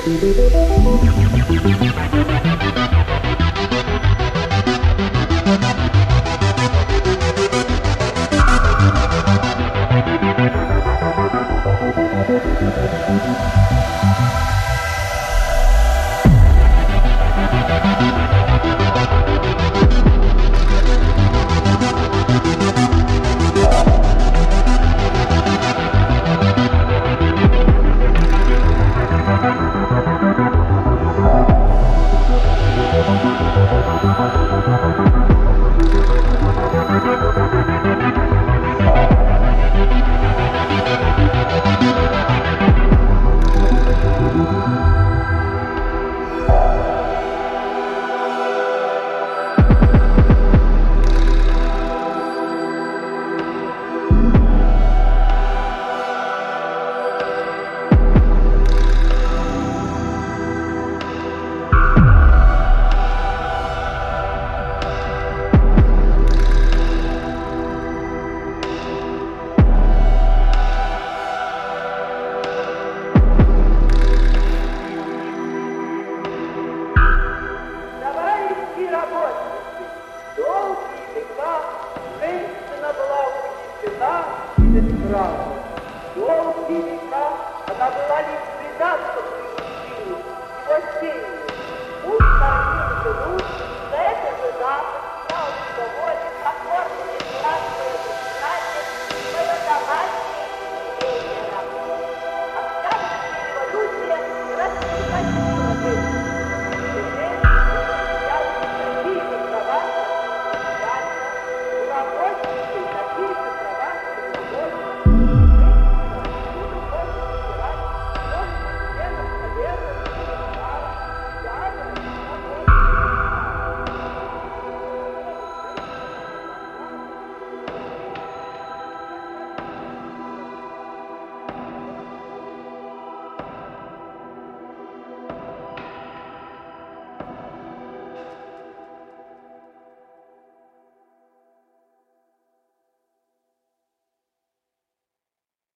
ハハ остались предаться в причине, в осенней. Пусть